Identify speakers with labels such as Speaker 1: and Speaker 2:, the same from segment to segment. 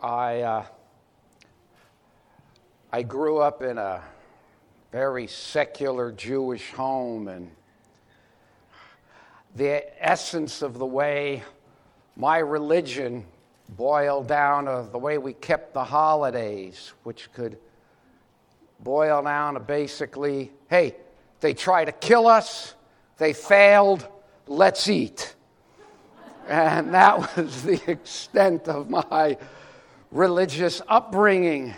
Speaker 1: I, uh, I grew up in a very secular Jewish home, and the essence of the way my religion boiled down to the way we kept the holidays, which could boil down to basically hey, they try to kill us, they failed, let's eat. And that was the extent of my religious upbringing.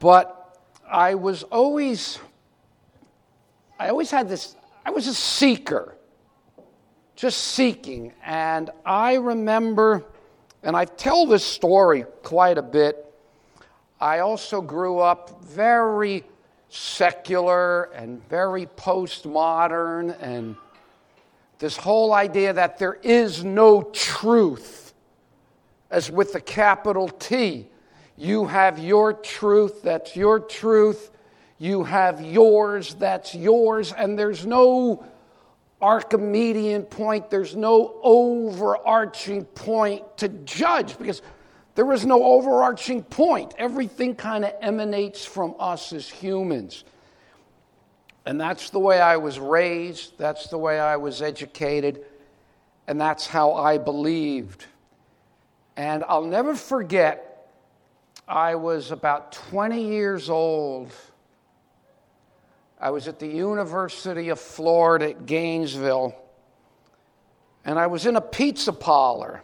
Speaker 1: But I was always, I always had this, I was a seeker, just seeking. And I remember, and I tell this story quite a bit. I also grew up very secular and very postmodern and this whole idea that there is no truth, as with the capital T. You have your truth, that's your truth. You have yours, that's yours. And there's no Archimedean point, there's no overarching point to judge because there is no overarching point. Everything kind of emanates from us as humans. And that's the way I was raised, that's the way I was educated, and that's how I believed. And I'll never forget, I was about 20 years old. I was at the University of Florida at Gainesville, and I was in a pizza parlor.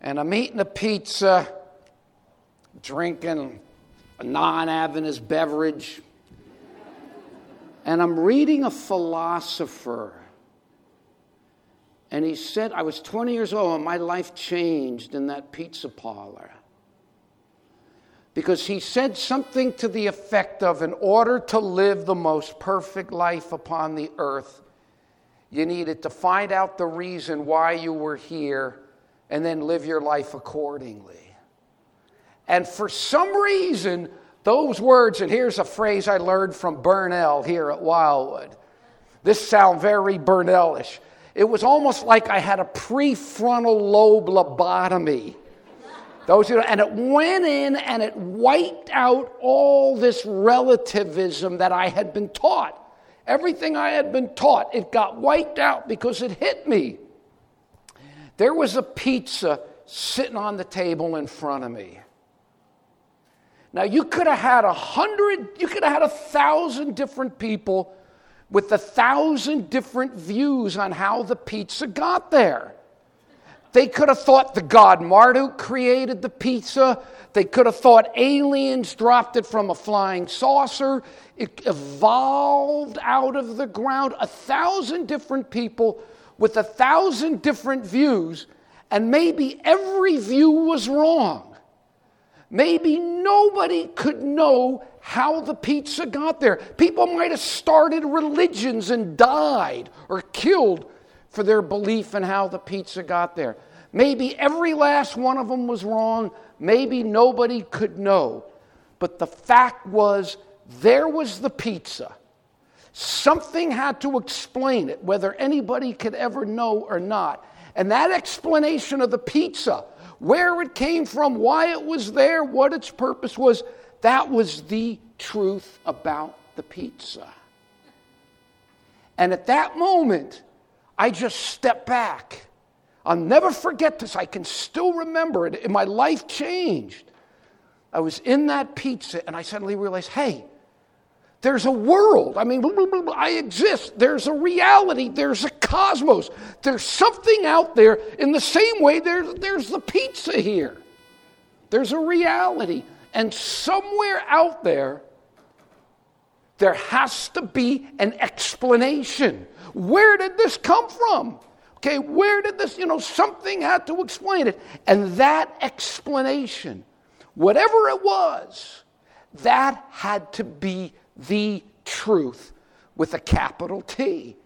Speaker 1: And I'm eating a pizza, drinking a non Adventist beverage and I'm reading a philosopher. And he said, I was 20 years old and my life changed in that pizza parlor. Because he said something to the effect of in order to live the most perfect life upon the earth, you needed to find out the reason why you were here and then live your life accordingly. And for some reason, those words, and here's a phrase I learned from Bernell here at Wildwood. This sound very Bernellish. It was almost like I had a prefrontal lobe lobotomy. Those, and it went in and it wiped out all this relativism that I had been taught. Everything I had been taught, it got wiped out because it hit me. There was a pizza sitting on the table in front of me. Now, you could have had a hundred, you could have had a thousand different people with a thousand different views on how the pizza got there. They could have thought the god Marduk created the pizza. They could have thought aliens dropped it from a flying saucer. It evolved out of the ground. A thousand different people with a thousand different views, and maybe every view was wrong. Maybe nobody could know how the pizza got there. People might have started religions and died or killed for their belief in how the pizza got there. Maybe every last one of them was wrong. Maybe nobody could know. But the fact was, there was the pizza. Something had to explain it, whether anybody could ever know or not. And that explanation of the pizza where it came from, why it was there, what its purpose was. That was the truth about the pizza. And at that moment, I just stepped back. I'll never forget this. I can still remember it. My life changed. I was in that pizza and I suddenly realized hey, there's a world. I mean, I exist. There's a reality. There's a cosmos. There's something out there in the same way there's, there's the pizza here. There's a reality. And somewhere out there, there has to be an explanation. Where did this come from? Okay, where did this, you know, something had to explain it. And that explanation, whatever it was, that had to be the truth with a capital T.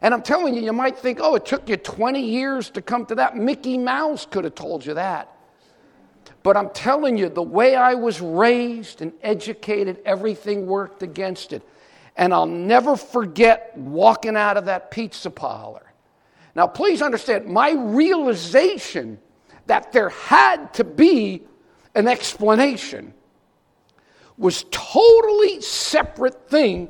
Speaker 1: And I'm telling you, you might think, oh, it took you 20 years to come to that. Mickey Mouse could have told you that. But I'm telling you, the way I was raised and educated, everything worked against it. And I'll never forget walking out of that pizza parlor. Now, please understand, my realization that there had to be an explanation was totally separate thing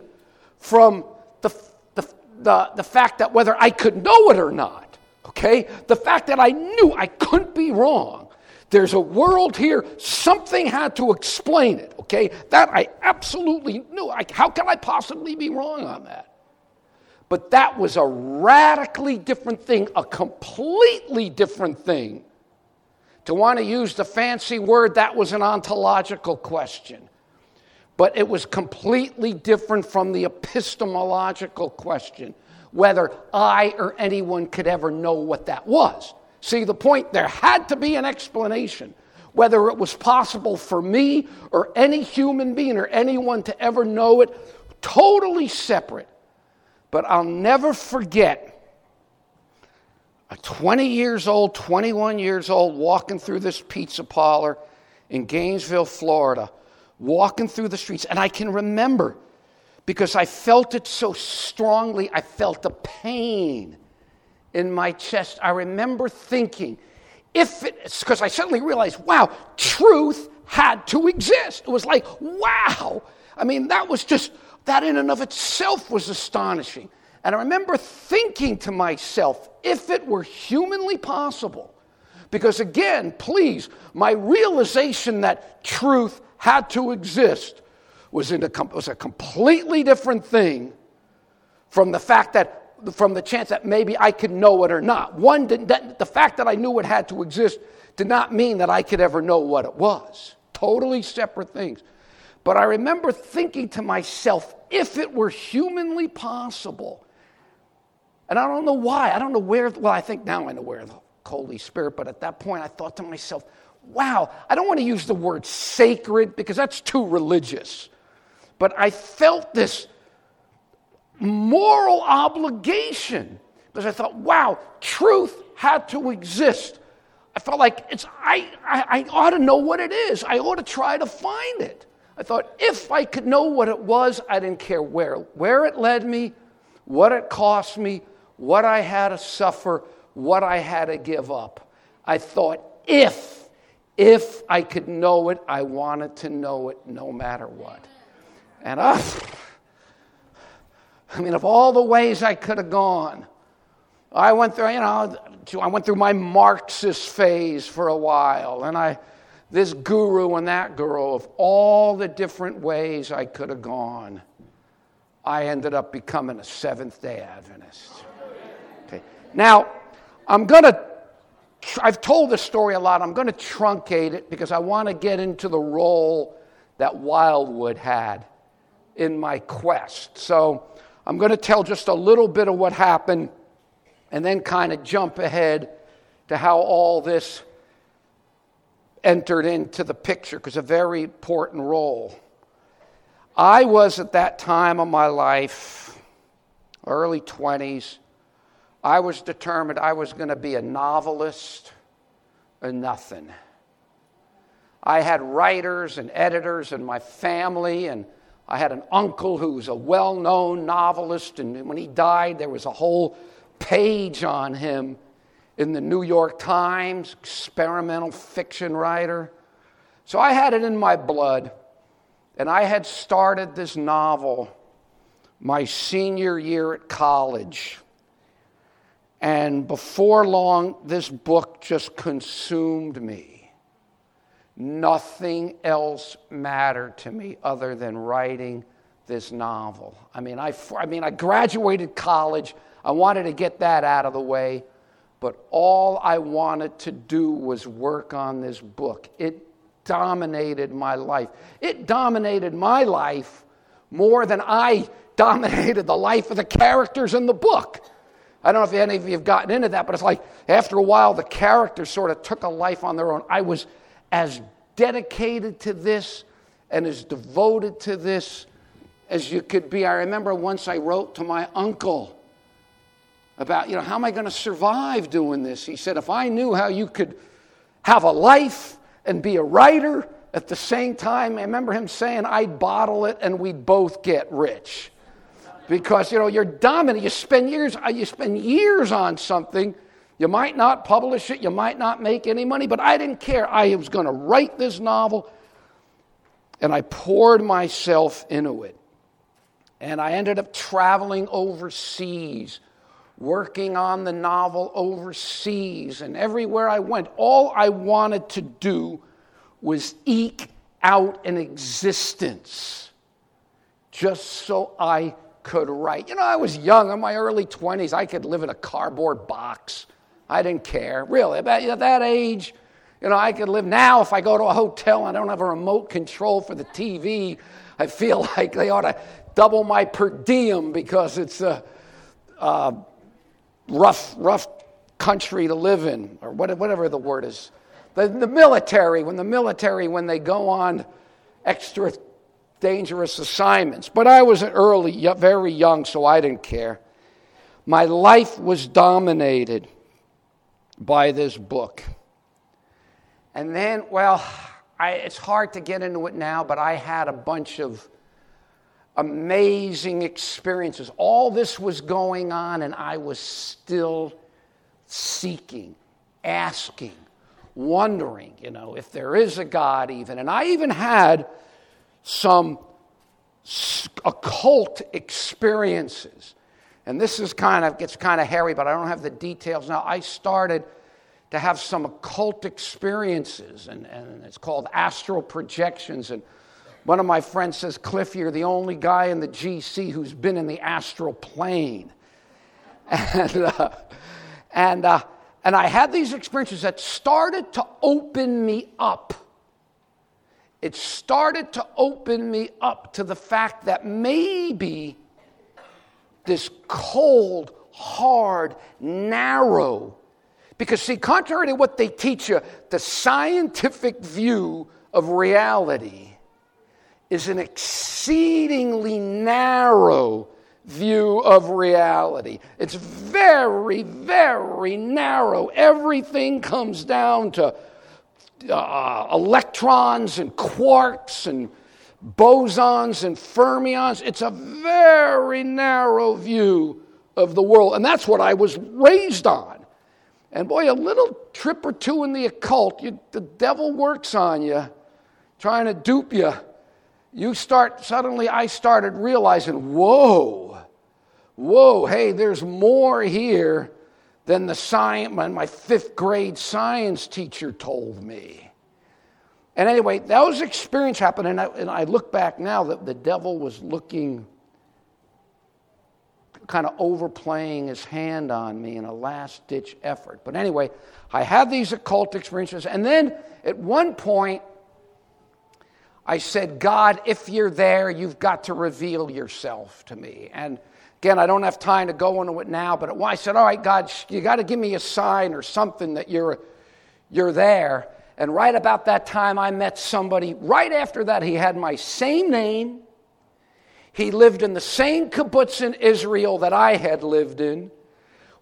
Speaker 1: from the, the, the, the fact that whether I could know it or not, okay? The fact that I knew I couldn't be wrong. There's a world here, something had to explain it, okay? That I absolutely knew. I, how can I possibly be wrong on that? But that was a radically different thing, a completely different thing. To want to use the fancy word, that was an ontological question. But it was completely different from the epistemological question whether I or anyone could ever know what that was. See the point? There had to be an explanation. Whether it was possible for me or any human being or anyone to ever know it, totally separate. But I'll never forget a 20 years old, 21 years old, walking through this pizza parlor in Gainesville, Florida, walking through the streets. And I can remember because I felt it so strongly, I felt the pain in my chest. I remember thinking, if it's because I suddenly realized, wow, truth had to exist. It was like, wow. I mean, that was just, that in and of itself was astonishing. And I remember thinking to myself, if it were humanly possible, because again, please, my realization that truth had to exist was, in a, was a completely different thing from the fact that from the chance that maybe I could know it or not. One, that, the fact that I knew it had to exist did not mean that I could ever know what it was. Totally separate things. But I remember thinking to myself, if it were humanly possible, and I don't know why, I don't know where, well, I think now I know where the Holy Spirit, but at that point I thought to myself, wow, I don't want to use the word sacred because that's too religious. But I felt this moral obligation because I thought, wow, truth had to exist. I felt like it's, I, I, I ought to know what it is. I ought to try to find it. I thought if I could know what it was, I didn't care where, where it led me, what it cost me, what I had to suffer, what I had to give up. I thought if, if I could know it, I wanted to know it no matter what. And uh, I mean, of all the ways I could have gone, I went through, you know, I went through my Marxist phase for a while, and I, this guru and that guru, of all the different ways I could have gone, I ended up becoming a Seventh day Adventist. Okay. Now, I'm going to, I've told this story a lot. I'm going to truncate it because I want to get into the role that Wildwood had in my quest. So I'm going to tell just a little bit of what happened and then kind of jump ahead to how all this entered into the picture because a very important role. I was at that time of my life, early 20s, I was determined I was going to be a novelist or nothing. I had writers and editors and my family, and I had an uncle who was a well known novelist, and when he died, there was a whole page on him in the New York Times, experimental fiction writer. So I had it in my blood, and I had started this novel my senior year at college. And before long, this book just consumed me. Nothing else mattered to me other than writing this novel. I mean, I, I mean, I graduated college. I wanted to get that out of the way. But all I wanted to do was work on this book. It dominated my life. It dominated my life more than I dominated the life of the characters in the book. I don't know if any of you have gotten into that, but it's like after a while, the characters sort of took a life on their own. I was as dedicated to this and as devoted to this as you could be. I remember once I wrote to my uncle about, you know, how am I going to survive doing this? He said, if I knew how you could have a life and be a writer at the same time, I remember him saying, I'd bottle it and we'd both get rich because you know you're dominant. You spend years you spend years on something You might not publish it, you might not make any money, but I didn't care. I was going to write this novel, and I poured myself into it. And I ended up traveling overseas, working on the novel overseas, and everywhere I went, all I wanted to do was eke out an existence just so I could write. You know, I was young, in my early 20s, I could live in a cardboard box. I didn't care, really. At that age, you know, I could live now if I go to a hotel and I don't have a remote control for the TV. I feel like they ought to double my per diem because it's a, a rough, rough country to live in, or whatever the word is. The, the military, when the military, when they go on extra dangerous assignments. But I was early, very young, so I didn't care. My life was dominated by this book. And then, well, I, it's hard to get into it now, but I had a bunch of amazing experiences. All this was going on, and I was still seeking, asking, wondering, you know, if there is a God, even. And I even had some occult experiences. And this is kind of gets kind of hairy, but I don't have the details now. I started to have some occult experiences, and, and it's called astral projections. And one of my friends says, Cliff, you're the only guy in the GC who's been in the astral plane. And, uh, and, uh, and I had these experiences that started to open me up. It started to open me up to the fact that maybe this cold, hard, narrow, because, see, contrary to what they teach you, the scientific view of reality is an exceedingly narrow view of reality. It's very, very narrow. Everything comes down to uh, electrons and quarks and bosons and fermions. It's a very narrow view of the world. And that's what I was raised on. And boy, a little trip or two in the occult, you, the devil works on you, trying to dupe you. You start, suddenly I started realizing, whoa, whoa, hey, there's more here than the science, my fifth grade science teacher told me. And anyway, those experiences happened, and I, and I look back now that the devil was looking, kind of overplaying his hand on me in a last ditch effort. But anyway, I had these occult experiences, and then at one point, I said, God, if you're there, you've got to reveal yourself to me. And again, I don't have time to go into it now, but I said, All right, God, you got to give me a sign or something that you're, you're there. And right about that time, I met somebody. Right after that, he had my same name. He lived in the same kibbutz in Israel that I had lived in,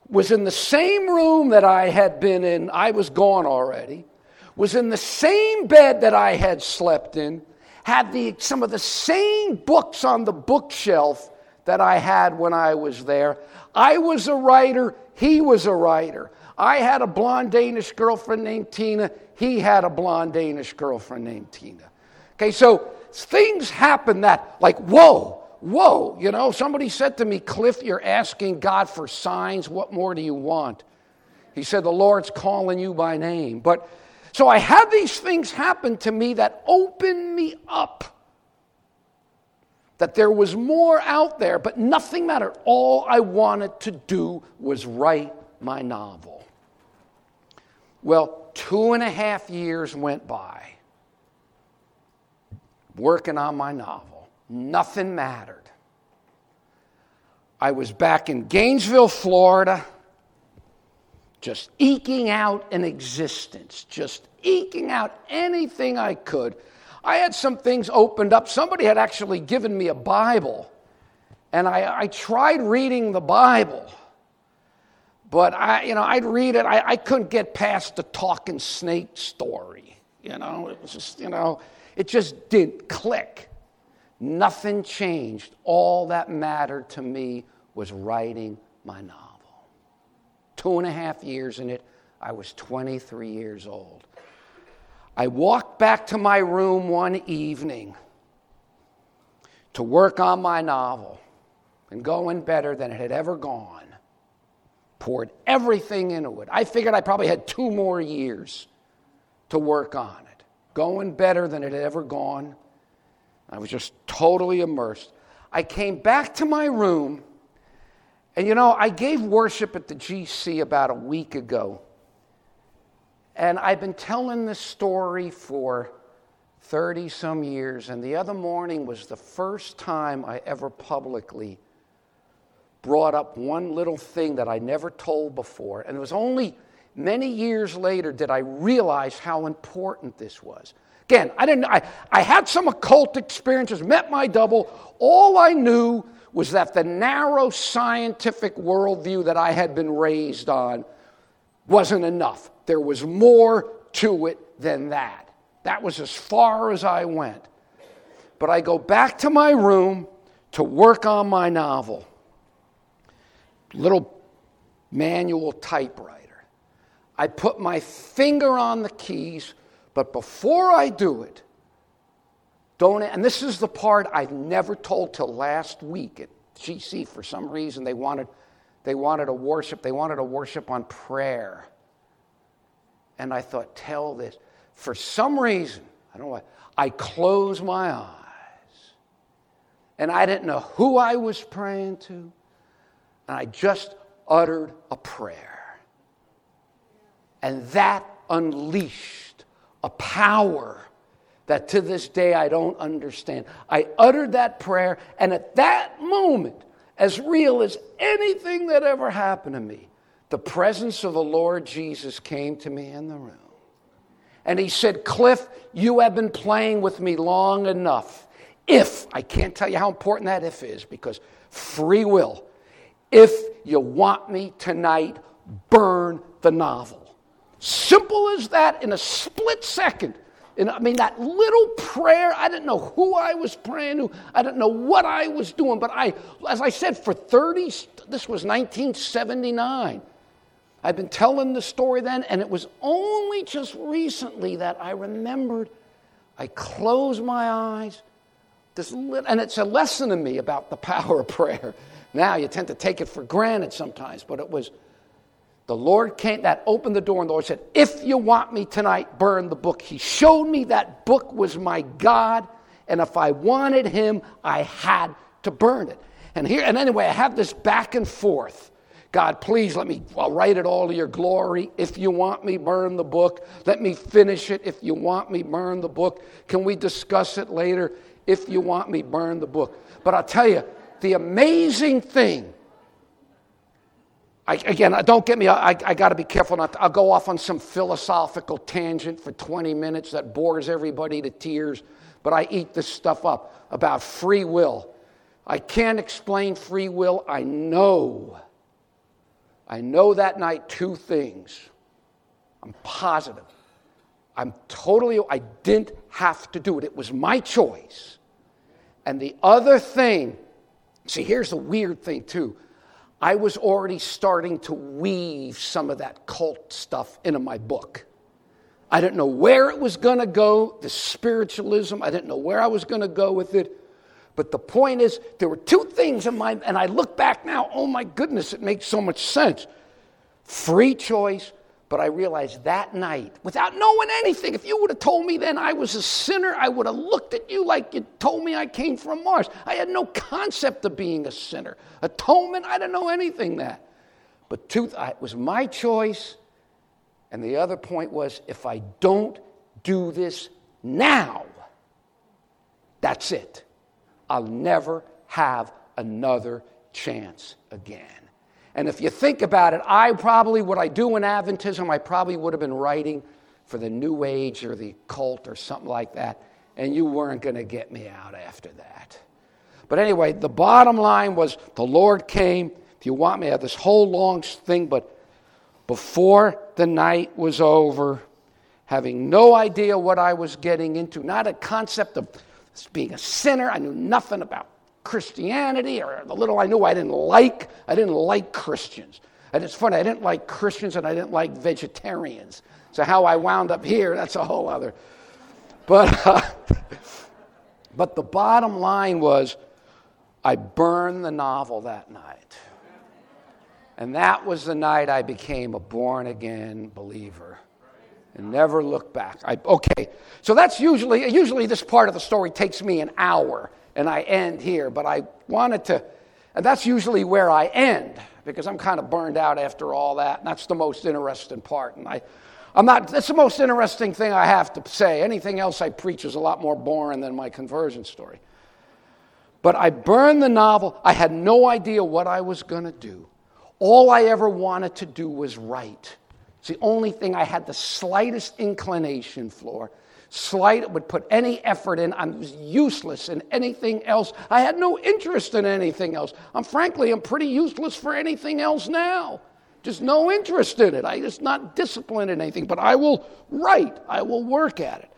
Speaker 1: was in the same room that I had been in. I was gone already. Was in the same bed that I had slept in had the, some of the same books on the bookshelf that I had when I was there. I was a writer, he was a writer. I had a blonde Danish girlfriend named Tina, he had a blonde Danish girlfriend named Tina. Okay, so things happen that, like, whoa, whoa, you know, somebody said to me, Cliff, you're asking God for signs. What more do you want? He said, The Lord's calling you by name. But so I had these things happen to me that opened me up. That there was more out there, but nothing mattered. All I wanted to do was write my novel. Well, two and a half years went by working on my novel. Nothing mattered. I was back in Gainesville, Florida just eking out an existence, just eking out anything I could. I had some things opened up. Somebody had actually given me a Bible, and I, I tried reading the Bible. But I, you know, I'd read it. I, I couldn't get past the talking snake story. You know, it was just, you know, it just didn't click. Nothing changed. All that mattered to me was writing my novel two and a half years in it. I was 23 years old. I walked back to my room one evening to work on my novel and going better than it had ever gone. Poured everything into it. I figured I probably had two more years to work on it. Going better than it had ever gone. I was just totally immersed. I came back to my room, and you know, I gave worship at the GC about a week ago. And I've been telling this story for 30 some years, and the other morning was the first time I ever publicly brought up one little thing that I never told before. And it was only many years later did I realize how important this was. Again, I didn't I, I had some occult experiences, met my double. All I knew was that the narrow scientific worldview that I had been raised on wasn't enough. There was more to it than that. That was as far as I went. But I go back to my room to work on my novel. Little manual typewriter. I put my finger on the keys, but before I do it, don't, and this is the part I never told till last week at GC for some reason they wanted they wanted a worship, they wanted a worship on prayer. And I thought, tell this. For some reason, I don't know why, I closed my eyes. And I didn't know who I was praying to. And I just uttered a prayer. And that unleashed a power that to this day I don't understand. I uttered that prayer, and at that moment, as real as anything that ever happened to me, the presence of the Lord Jesus came to me in the room. And he said, Cliff, you have been playing with me long enough. If, I can't tell you how important that if is because free will. If you want me tonight, burn the novel. Simple as that in a split second. And I mean, that little prayer, I didn't know who I was praying to. I didn't know what I was doing. But I, as I said, for 30, this was 1979. I've been telling the story then, and it was only just recently that I remembered. I closed my eyes. This little, and it's a lesson to me about the power of prayer. Now you tend to take it for granted sometimes, but it was the Lord came, that opened the door, and the Lord said, If you want me tonight, burn the book. He showed me that book was my God, and if I wanted Him, I had to burn it. And here, and anyway, I have this back and forth. God, please let me, I'll write it all to your glory. If you want me, burn the book. Let me finish it. If you want me, burn the book. Can we discuss it later? If you want me, burn the book. But I'll tell you, the amazing thing, I, again, don't get me, I, I got to be careful not to, I'll go off on some philosophical tangent for 20 minutes that bores everybody to tears, but I eat this stuff up about free will. I can't explain free will. I know I know that night two things. I'm positive. I'm totally, I didn't have to do it. It was my choice. And the other thing, see, here's the weird thing too. I was already starting to weave some of that cult stuff into my book. I didn't know where it was going to go, the spiritualism, I didn't know where I was going to go with it. But the point is, there were two things in my, and I look back now, oh my goodness, it makes so much sense. Free choice, but I realized that night, without knowing anything, if you would have told me then I was a sinner, I would have looked at you like you told me I came from Mars. I had no concept of being a sinner. Atonement, I didn't know anything that. But two, it was my choice. And the other point was if I don't do this now, that's it. I'll never have another chance again. And if you think about it, I probably, what I do in Adventism, I probably would have been writing for the New Age or the cult or something like that, and you weren't going to get me out after that. But anyway, the bottom line was the Lord came. If you want me, I have this whole long thing, but before the night was over, having no idea what I was getting into, not a concept of being a sinner. I knew nothing about Christianity, or the little I knew I didn't like. I didn't like Christians. And it's funny, I didn't like Christians and I didn't like vegetarians. So how I wound up here, that's a whole other. But, uh, but the bottom line was I burned the novel that night. And that was the night I became a born again believer and never looked back. I, okay, so that's usually, usually this part of the story takes me an hour and I end here, but I wanted to, and that's usually where I end because I'm kind of burned out after all that. And that's the most interesting part. And I, I'm not, that's the most interesting thing I have to say. Anything else I preach is a lot more boring than my conversion story. But I burned the novel. I had no idea what I was going to do. All I ever wanted to do was write. It's the only thing I had the slightest inclination for. Slight would put any effort in. I was useless in anything else. I had no interest in anything else. I'm frankly, I'm pretty useless for anything else now. Just no interest in it. I just not disciplined in anything. But I will write. I will work at it.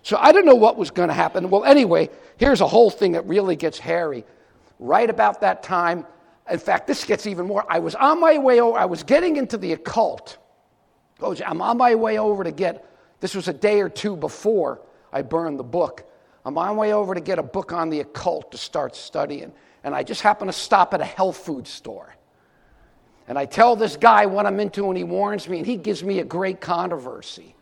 Speaker 1: So I don't know what was going to happen. Well, anyway, here's a whole thing that really gets hairy. Right about that time, in fact, this gets even more. I was on my way over, I was getting into the occult. I'm on my way over to get, this was a day or two before I burned the book. I'm on my way over to get a book on the occult to start studying. And I just happen to stop at a health food store. And I tell this guy what I'm into, and he warns me, and he gives me a great controversy.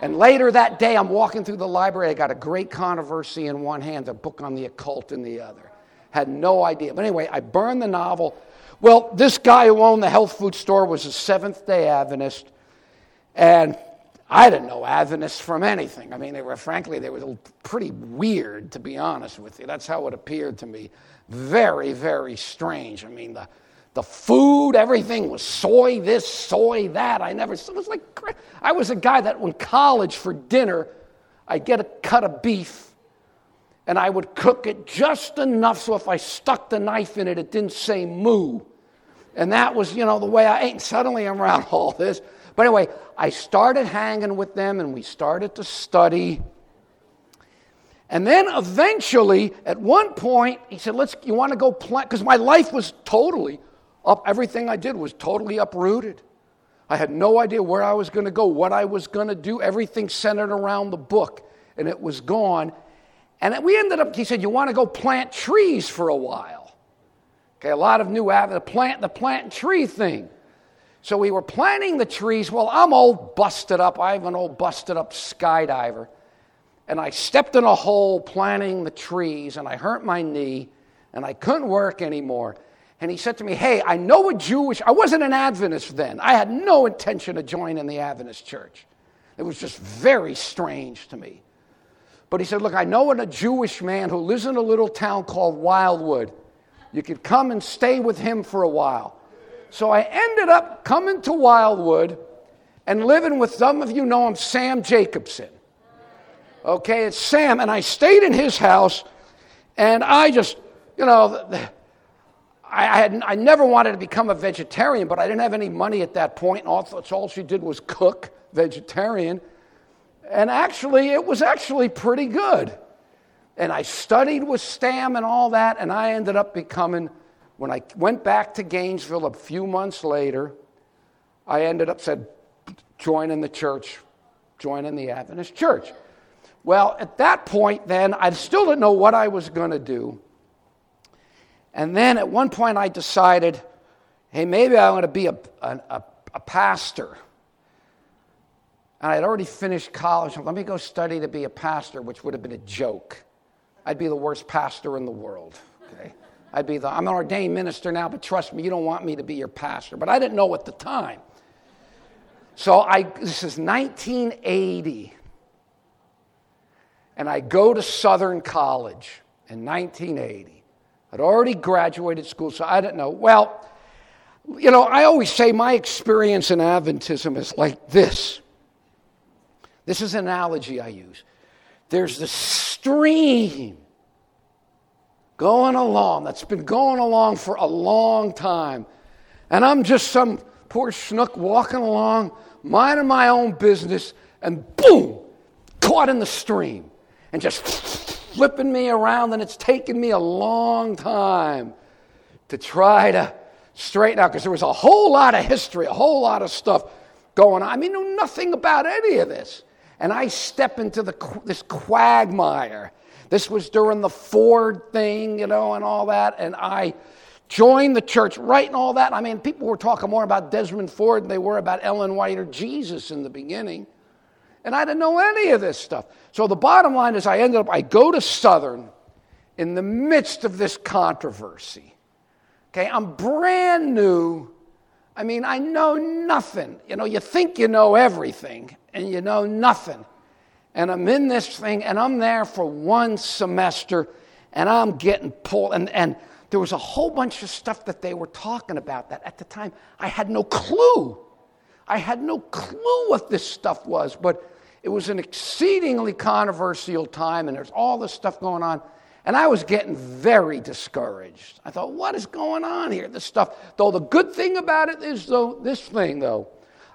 Speaker 1: And later that day, I'm walking through the library. I got a great controversy in one hand, a book on the occult in the other. Had no idea. But anyway, I burned the novel. Well, this guy who owned the health food store was a Seventh day Adventist. And I didn't know Adventists from anything. I mean, they were, frankly, they were pretty weird, to be honest with you. That's how it appeared to me. Very, very strange. I mean, the, the food, everything was soy this, soy that. I never, it was like, I was a guy that in college for dinner, I'd get a cut of beef and I would cook it just enough so if I stuck the knife in it, it didn't say moo. And that was, you know, the way I ate. And suddenly I'm around all this. But anyway, I started hanging with them and we started to study. And then eventually, at one point, he said, Let's, you want to go plant? Because my life was totally up, everything I did was totally uprooted. I had no idea where I was going to go, what I was going to do. Everything centered around the book, and it was gone. And we ended up, he said, You want to go plant trees for a while? Okay, a lot of new the plant, the plant tree thing. So we were planting the trees. Well, I'm old busted up. I have an old busted up skydiver. And I stepped in a hole planting the trees, and I hurt my knee, and I couldn't work anymore. And he said to me, Hey, I know a Jewish, I wasn't an Adventist then. I had no intention of joining the Adventist church. It was just very strange to me. But he said, Look, I know a Jewish man who lives in a little town called Wildwood. You could come and stay with him for a while. So I ended up coming to Wildwood and living with some of you know him, Sam Jacobson. Okay, it's Sam. And I stayed in his house and I just, you know, I, had, I never wanted to become a vegetarian, but I didn't have any money at that point. All, all she did was cook vegetarian. And actually, it was actually pretty good. And I studied with Sam and all that, and I ended up becoming, when I went back to Gainesville a few months later, I ended up said, joining the church, joining the Adventist church. Well, at that point, then, I still didn't know what I was going to do. And then at one point I decided, hey, maybe I want to be a, a, a pastor. And I had already finished college. Let me go study to be a pastor, which would have been a joke. I'd be the worst pastor in the world. Okay? I'd be the, I'm an ordained minister now, but trust me, you don't want me to be your pastor. But I didn't know at the time. So I, this is 1980. And I go to Southern College in 1980. I'd already graduated school, so I didn't know. Well, you know, I always say my experience in Adventism is like this. This is an analogy I use. There's the stream going along that's been going along for a long time. And I'm just some poor schnook walking along, minding my own business, and boom, caught in the stream and just flipping me around, and it's taken me a long time to try to straighten out because there was a whole lot of history, a whole lot of stuff going on. I mean, knew nothing about any of this. And I step into the, this quagmire. This was during the Ford thing, you know, and all that. And I joined the church right and all that. I mean, people were talking more about Desmond Ford than they were about Ellen White or Jesus in the beginning. And I didn't know any of this stuff. So the bottom line is I ended up, I go to Southern in the midst of this controversy. Okay, I'm brand new. I mean, I know nothing. You know, you think you know everything, and you know nothing. And I'm in this thing, and I'm there for one semester, and I'm getting pulled. And, and there was a whole bunch of stuff that they were talking about that at the time I had no clue. I had no clue what this stuff was, but it was an exceedingly controversial time, and there's all this stuff going on. And I was getting very discouraged. I thought, what is going on here? This stuff. Though the good thing about it is, though, this thing, though,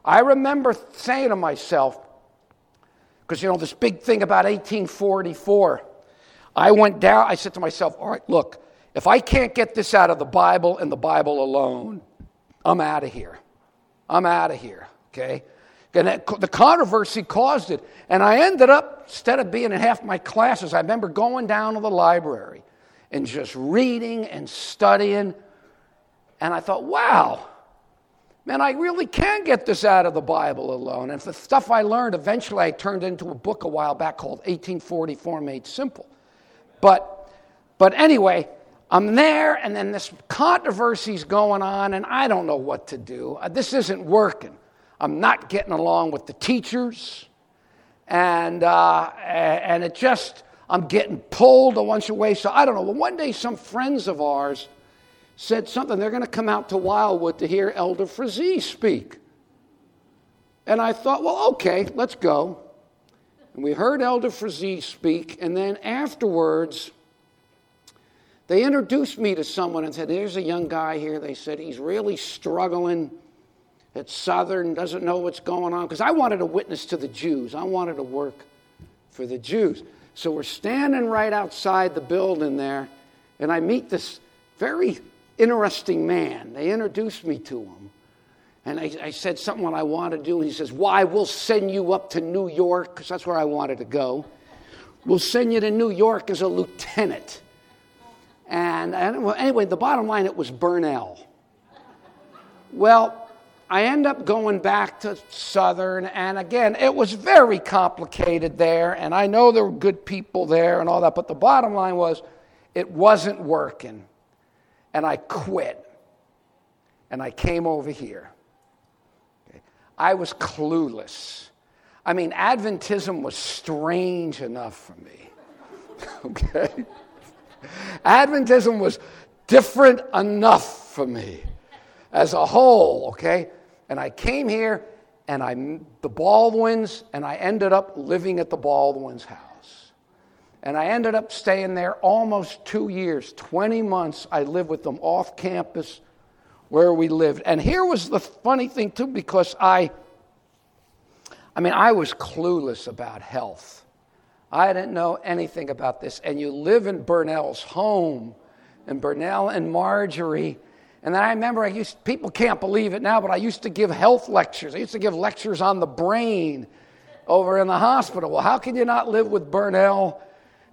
Speaker 1: I remember saying to myself, because, you know, this big thing about 1844, I went down, I said to myself, all right, look, if I can't get this out of the Bible and the Bible alone, I'm out of here. I'm out of here, okay? And the controversy caused it. And I ended up, instead of being in half my classes, I remember going down to the library and just reading and studying. And I thought, wow, man, I really can get this out of the Bible alone. And the stuff I learned, eventually I turned into a book a while back called 1844 Made Simple. But, but anyway, I'm there, and then this controversy's going on, and I don't know what to do. Uh, this isn't working. I'm not getting along with the teachers. And, uh, and it just, I'm getting pulled a bunch of ways. So I don't know. Well, one day, some friends of ours said something. They're going to come out to Wildwood to hear Elder Frazee speak. And I thought, well, okay, let's go. And we heard Elder Frazee speak. And then afterwards, they introduced me to someone and said, There's a young guy here. They said, He's really struggling at Southern, doesn't know what's going on. Because I wanted to witness to the Jews, I wanted to work for the Jews. So we're standing right outside the building there, and I meet this very interesting man. They introduced me to him. And I, I said something what I want to do. And he says, Why, we'll send you up to New York, because that's where I wanted to go. We'll send you to New York as a lieutenant. And, and well, anyway, the bottom line, it was Bernell. Well, I end up going back to Southern, and again, it was very complicated there, and I know there were good people there and all that, but the bottom line was it wasn't working. And I quit, and I came over here. Okay. I was clueless. I mean, Adventism was strange enough for me. okay? Adventism was different enough for me as a whole, okay? And I came here and I the Baldwins and I ended up living at the Baldwins house. And I ended up staying there almost 2 years, 20 months I lived with them off campus where we lived. And here was the funny thing too because I I mean I was clueless about health. I didn't know anything about this and you live in Bernell's home and Bernell and Marjorie and then I remember I used, people can't believe it now, but I used to give health lectures. I used to give lectures on the brain over in the hospital. Well, how can you not live with Bernell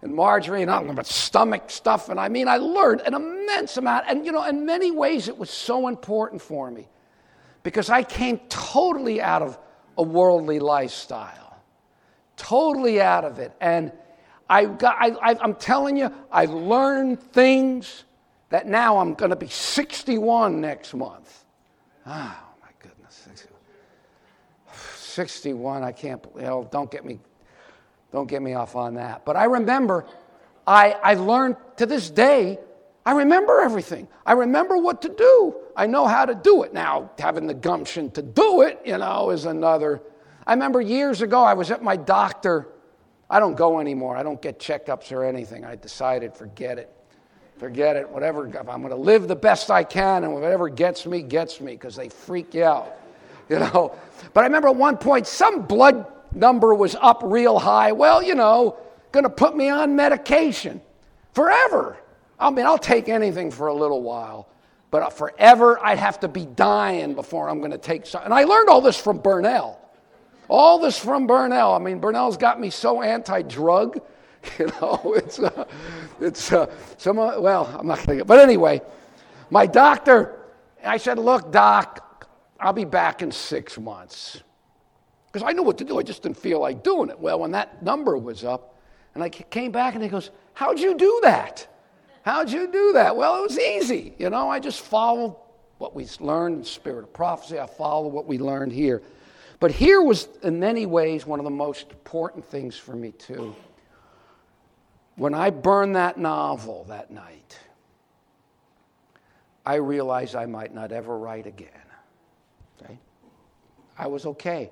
Speaker 1: and Marjorie and all about stomach stuff? And I mean, I learned an immense amount. And, you know, in many ways, it was so important for me because I came totally out of a worldly lifestyle, totally out of it. And I got, I, am telling you, I learned things that now I'm going to be 61 next month. Oh, my goodness. 61, I can't, know, don't get me, don't get me off on that. But I remember, I, I learned to this day, I remember everything. I remember what to do. I know how to do it. Now, having the gumption to do it, you know, is another. I remember years ago, I was at my doctor. I don't go anymore. I don't get checkups or anything. I decided, forget it forget it. Whatever, I'm going to live the best I can, and whatever gets me, gets me, because they freak you out, you know. But I remember at one point, some blood number was up real high. Well, you know, going to put me on medication forever. I mean, I'll take anything for a little while. but forever I'd have to be dying before I'm going to take some. And I learned all this from Bernell. All this from Bernell. I mean, Bernell's got me so anti drug. You know, it's, uh, it's uh, some, uh, well, I'm not going to get, but anyway, my doctor, I said, look, doc, I'll be back in six months. Because I knew what to do. I just didn't feel like doing it. Well, when that number was up, and I came back and he goes, How'd you do that? How'd you do that? Well, it was easy. You know, I just followed what we learned in the Spirit of Prophecy. I followed what we learned here. But here was, in many ways, one of the most important things for me, too. When I burned that novel that night, I realized I might not ever write again. Okay? I was okay.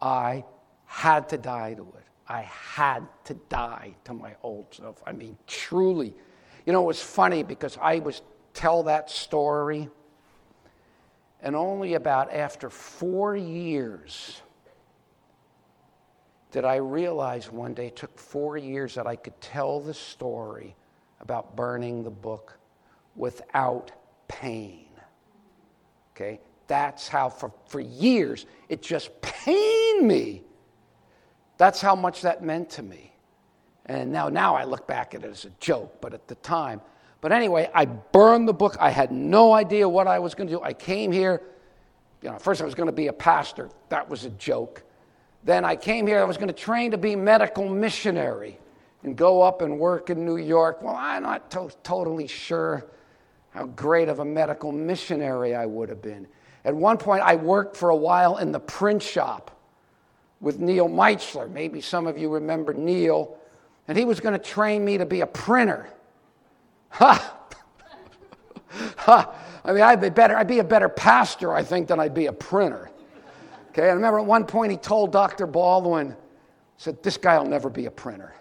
Speaker 1: I had to die to it. I had to die to my old self. I mean, truly. You know, it was funny because I was tell that story, and only about after four years did I realize one day, it took four years that I could tell the story about burning the book without pain. Okay? That's how, for, for years, it just pained me that's how much that meant to me. And now, now I look back at it as a joke, but at the time. But anyway, I burned the book. I had no idea what I was going to do. I came here, you know, first I was going to be a pastor. That was a joke. Then I came here, I was going to train to be medical missionary and go up and work in New York. Well, I'm not to- totally sure how great of a medical missionary I would have been. At one point, I worked for a while in the print shop with Neil Meitzler. Maybe some of you remember Neil. And he was going to train me to be a printer. Ha! ha! I mean, I'd be better. I'd be a better pastor, I think, than I'd be a printer. Okay. I remember at one point he told Dr. Baldwin, said, "This guy will never be a printer.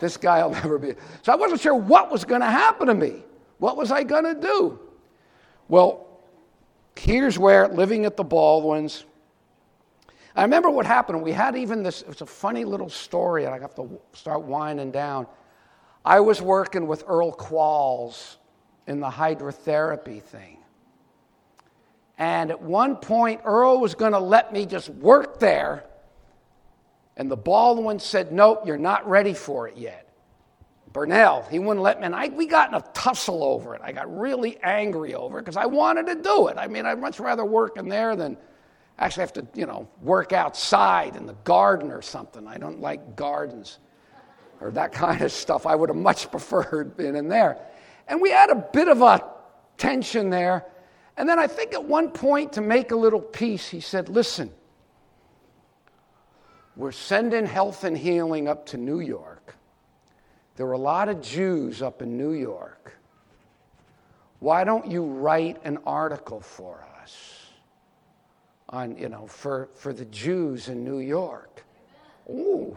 Speaker 1: This guy will never be." So I wasn't sure what was going to happen to me. What was I going to do? Well, here's where living at the Baldwins, I remember what happened. We had even this, it's a funny little story, and I have to start winding down. I was working with Earl Qualls in the hydrotherapy thing. And at one point, Earl was going to let me just work there. And the Baldwin said, Nope, you're not ready for it yet. Bernell, he wouldn't let me. And I, we got in a tussle over it. I got really angry over it because I wanted to do it. I mean, I'd much rather work in there than actually have to, you know, work outside in the garden or something. I don't like gardens or that kind of stuff. I would have much preferred being in there. And we had a bit of a tension there. And then I think at one point, to make a little peace, he said, Listen, we're sending health and healing up to New York. There were a lot of Jews up in New York. Why don't you write an article for us? on, you know, for, for the Jews in New York. Ooh,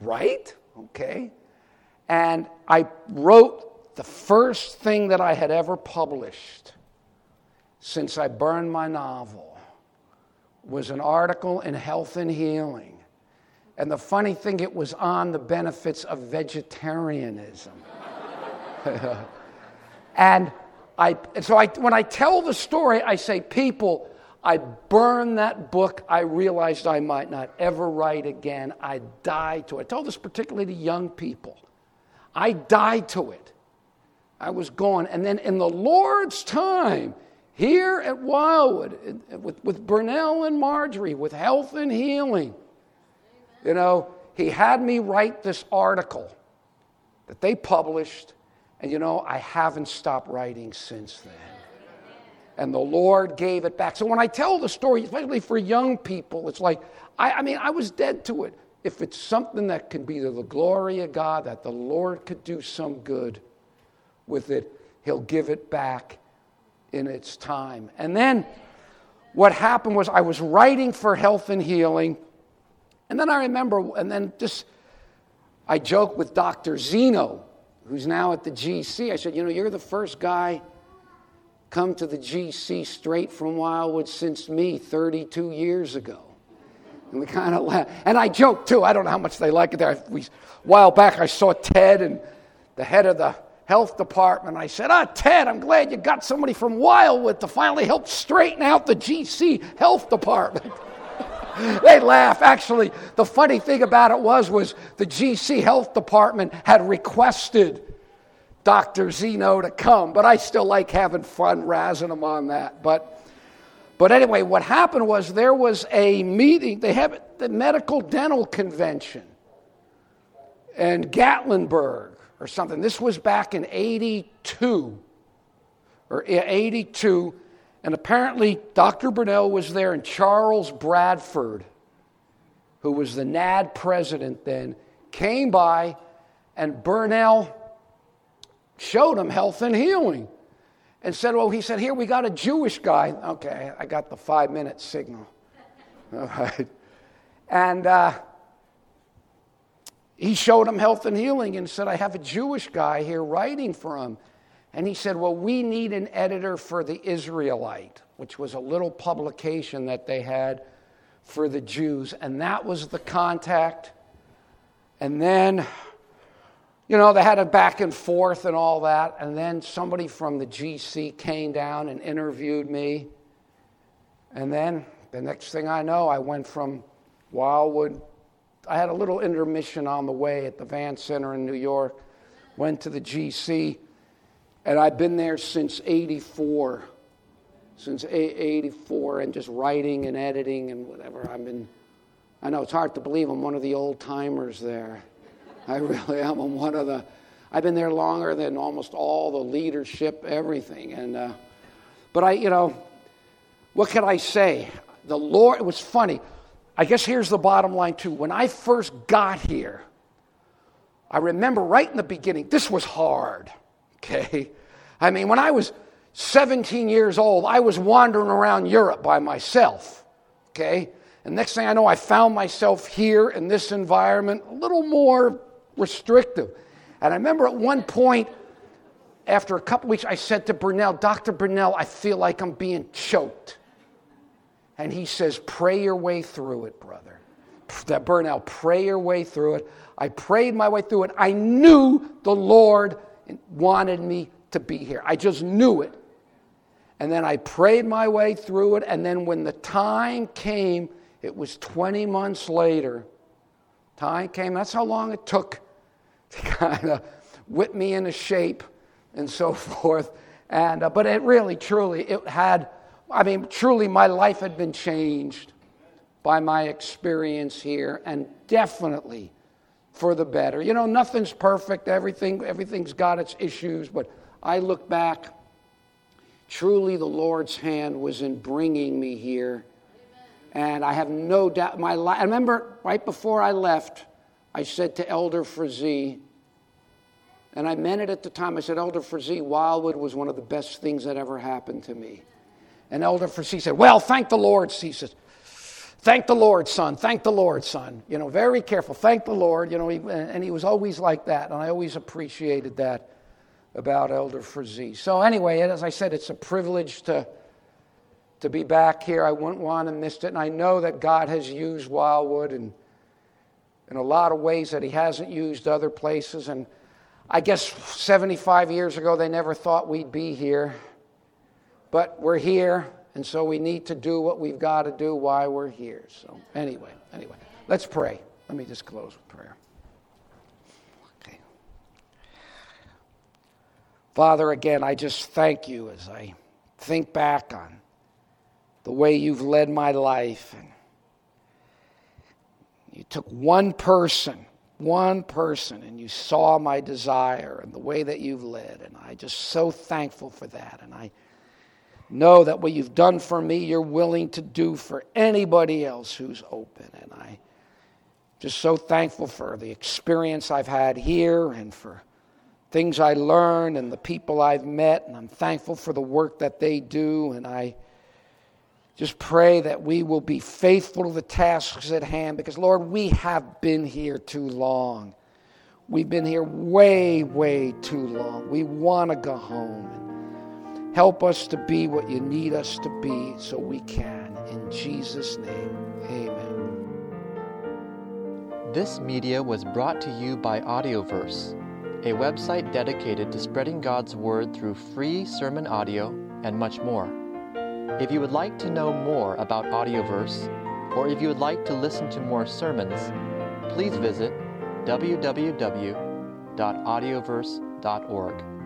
Speaker 1: right? Okay. And I wrote the first thing that I had ever published since I burned my novel was an article in Health and Healing. And the funny thing, it was on the benefits of vegetarianism. and I, and so I, when I tell the story, I say, people, I burned that book. I realized I might not ever write again. I died to it. I told this particularly to young people. I died to it. I was gone. And then in the Lord's time, here at Wildwood, with, with Bernell and Marjorie, with health and healing, you know, he had me write this article that they published. And you know, I haven't stopped writing since then and the Lord gave it back. So when I tell the story, especially for young people, it's like, I, I, mean, I was dead to it. If it's something that can be to the glory of God, that the Lord could do some good with it, He'll give it back in its time. And then what happened was I was writing for health and healing, and then I remember, and then just, I joked with Dr. Zeno, who's now at the GC. I said, You know, you're the first guy come to the GC straight from Wildwood since me 32 years ago. And we kind of laugh. And I joke too. I don't know how much they like it there. We, a while back, I saw Ted and the head of the health department. I said, Ah, Ted, I'm glad you got somebody from Wildwood to finally help straighten out the GC health department. they laugh. Actually, the funny thing about it was, was the GC health department had requested Dr. Zeno to come, but I still like having fun razzing them on that. But, but anyway, what happened was there was a meeting, they have the medical dental convention in Gatlinburg or something. This was back in 82 or 82. And apparently, Dr. Bernell was there, and Charles Bradford, who was the NAD president then, came by, and Bernell showed him health and healing and said, Well, he said, Here, we got a Jewish guy. Okay, I got the five minute signal. All right. And uh, he showed him health and healing and said, I have a Jewish guy here writing for him. And he said, Well, we need an editor for the Israelite, which was a little publication that they had for the Jews. And that was the contact. And then, you know, they had a back and forth and all that. And then somebody from the GC came down and interviewed me. And then the next thing I know, I went from Wildwood I had a little intermission on the way at the Van Center in New York, went to the GC, and I've been there since 84. Since 84, and just writing and editing and whatever. I've been, I know it's hard to believe I'm one of the old timers there. I really am. I'm one of the, I've been there longer than almost all the leadership, everything. And, uh, but I, you know, what can I say? The Lord, it was funny. I guess here's the bottom line, too. When I first got here, I remember right in the beginning, this was hard, okay? I mean, when I was 17 years old, I was wandering around Europe by myself, okay? And next thing I know, I found myself here in this environment, a little more restrictive. And I remember at one point, after a couple weeks, I said to Bernell, Dr. Bernell, I feel like I'm being choked. And he says, Pray your way through it, brother. That burnout, pray your way through it. I prayed my way through it. I knew the Lord wanted me to be here. I just knew it. And then I prayed my way through it. And then when the time came, it was 20 months later. Time came, that's how long it took to kind of whip me into shape and so forth. And, uh, but it really, truly, it had I mean, truly, my life had been changed by my experience here, and definitely for the better. You know, nothing's perfect, everything, everything's got its issues, but I look back, truly the Lord's hand was in bringing me here. And I have no doubt, my life, I remember right before I left, I said to Elder Frazee, and I meant it at the time, I said, Elder Frazee, Wildwood was one of the best things that ever happened to me. And Elder Frazee said, Well, thank the Lord. He says, Thank the Lord, son. Thank the Lord, son. You know, very careful. Thank the Lord. You know, he, and he was always like that. And I always appreciated that about Elder Frazee. So, anyway, as I said, it's a privilege to, to be back here. I wouldn't want to miss it. And I know that God has used Wildwood in, in a lot of ways that He hasn't used other places. And I guess 75 years ago, they never thought we'd be here. But we're here, and so we need to do what we've got to do while we're here. So, anyway, anyway, let's pray. Let me just close with prayer. Okay. Father, again, I just thank you as I think back on the way you've led my life. And you took one person, one person, and you saw my desire and the way that you've led. And I just so thankful for that. And I know that what you've done for me, you're willing to do for anybody else who's open. And I just so thankful for the experience I've had here and for things I learned and the people I've met. And I'm thankful for the work that they do. And I just pray that we will be faithful to the tasks at hand because, Lord, we have been here too long. We've been here way, way too long. We want to go home. Help us to be what you need us to be so we can. In Jesus' name, amen.
Speaker 2: This media was brought to you by Audioverse, a website dedicated to spreading God's Word through free sermon audio and much more. If you would like to know more about Audioverse, or if you would like to listen to more sermons, please visit www.audioverse.org.